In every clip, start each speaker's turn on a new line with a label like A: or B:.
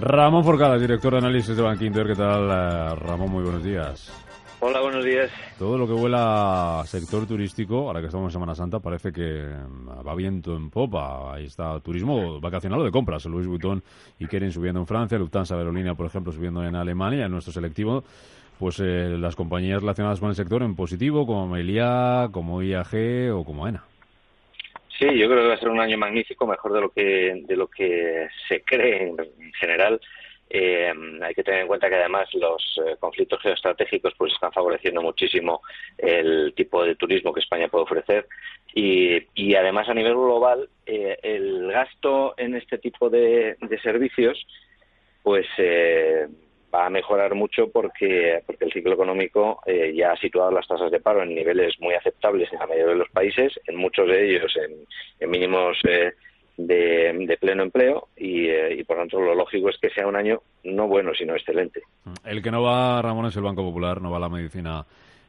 A: Ramón Forcada, director de análisis de Bankinter. ¿Qué tal, eh, Ramón? Muy buenos días.
B: Hola, buenos días.
A: Todo lo que vuela sector turístico, ahora que estamos en Semana Santa, parece que mm, va viento en popa. Ahí está turismo vacacional o de compras. Louis Vuitton y Kering subiendo en Francia, Lufthansa Aerolínea, por ejemplo, subiendo en Alemania. En nuestro selectivo, pues eh, las compañías relacionadas con el sector en positivo, como Melia, como IAG o como ENA.
B: Sí, yo creo que va a ser un año magnífico, mejor de lo que de lo que se cree en general. Eh, hay que tener en cuenta que además los eh, conflictos geoestratégicos pues están favoreciendo muchísimo el tipo de turismo que España puede ofrecer y, y además a nivel global eh, el gasto en este tipo de, de servicios pues va a mejorar mucho porque, porque el ciclo económico ya ha situado las tasas de paro en niveles muy aceptables en la mayoría de los países, en muchos de ellos en, mínimos de, pleno empleo eh, y, por tanto lo lógico es que sea un año no bueno sino excelente.
A: El que no va, Ramón, es el Banco Popular, no va la medicina.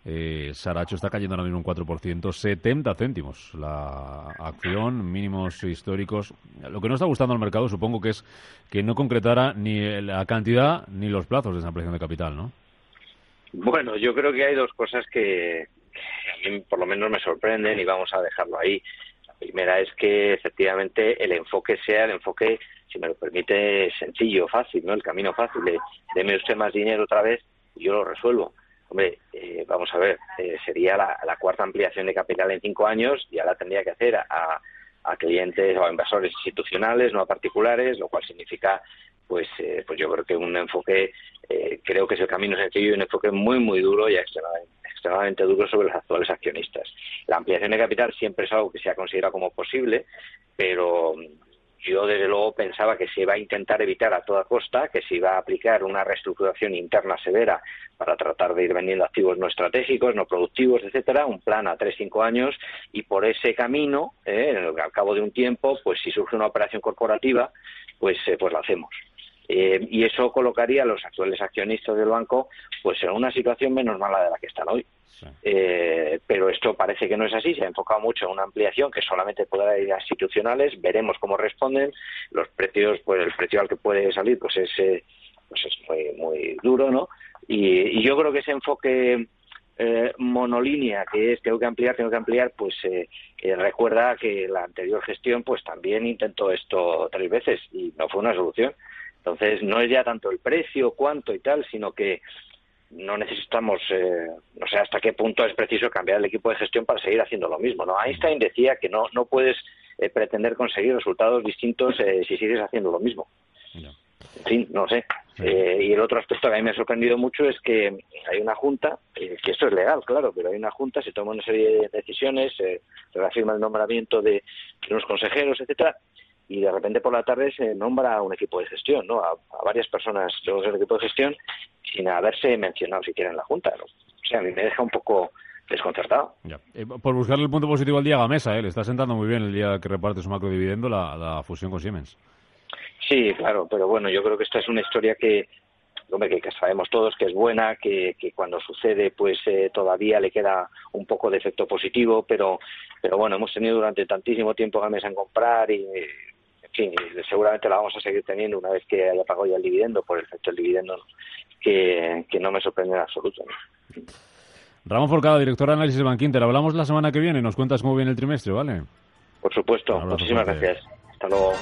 A: Eh, Saracho está cayendo ahora mismo un 4%, 70 céntimos la acción, mínimos históricos. Lo que no está gustando al mercado supongo que es que no concretara ni la cantidad ni los plazos de esa ampliación de capital, ¿no?
B: Bueno, yo creo que hay dos cosas que, a mí por lo menos me sorprenden y vamos a dejarlo ahí primera es que efectivamente el enfoque sea el enfoque, si me lo permite, sencillo, fácil, ¿no? El camino fácil de deme usted más dinero otra vez y yo lo resuelvo. Hombre, eh, vamos a ver, eh, sería la, cuarta ampliación de capital en cinco años, ya la tendría que hacer a, clientes o a inversores institucionales, no a particulares, lo cual significa, pues, eh, pues yo creo que un enfoque, creo que es el camino sencillo y un enfoque muy, muy duro y extremadamente extremadamente duro sobre los actuales accionistas. La ampliación de capital siempre es algo que se ha considerado como posible, pero yo desde luego pensaba que se iba a intentar evitar a toda costa, que se iba a aplicar una reestructuración interna severa para tratar de ir vendiendo activos no estratégicos, no productivos, etcétera, un plan a tres cinco años y por ese camino, eh, al cabo de un tiempo, pues si surge una operación corporativa, pues eh, pues la hacemos. Eh, y eso colocaría a los actuales accionistas del banco pues en una situación menos mala de la que están hoy. Eh, pero esto parece que no es así, se ha enfocado mucho en una ampliación que solamente podrá ir a institucionales, veremos cómo responden, los precios, pues el precio al que puede salir pues es, eh, pues es muy, muy duro, ¿no? Y, yo creo que ese enfoque eh, monolínea que es tengo que ampliar, tengo que ampliar, pues recuerda que la anterior gestión pues también intentó esto tres veces y no fue una solución. Entonces, no es ya tanto el precio, cuánto y tal, sino que no necesitamos, eh, no sé hasta qué punto es preciso cambiar el equipo de gestión para seguir haciendo lo mismo. ¿no? Einstein decía que no, no puedes eh, pretender conseguir resultados distintos eh, si sigues haciendo lo mismo. En fin, no sé. y el otro aspecto que a mí me ha sorprendido mucho es que hay una junta, que esto es legal, claro, pero hay una junta, se toma una serie de decisiones, se reafirma el nombramiento de, de unos consejeros, etcétera, y de repente por la tarde se nombra un equipo de gestión, ¿no? A, varias personas del equipo de gestión sin haberse mencionado siquiera en la Junta. O sea, a mí me deja un poco desconcertado.
A: Eh, por buscarle el punto positivo al día Gamesa, ¿eh? le está sentando muy bien el día que reparte su macro dividendo la, la fusión con Siemens.
B: Sí, claro, pero bueno, yo creo que esta es una historia que, hombre, que, sabemos todos que es buena, que, que cuando sucede pues eh, todavía le queda un poco de efecto positivo, pero, pero bueno, hemos tenido durante tantísimo tiempo Gamesa en comprar y sí, seguramente la vamos a seguir teniendo una vez que haya pagado ya el dividendo, por el efecto del dividendo, que, no me sorprende en absoluto.
A: Ramón Forcada, director de análisis de Bankinter. Hablamos la semana que viene, nos cuentas cómo viene el trimestre, ¿vale?
B: Por supuesto, muchísimas gracias. Hasta luego.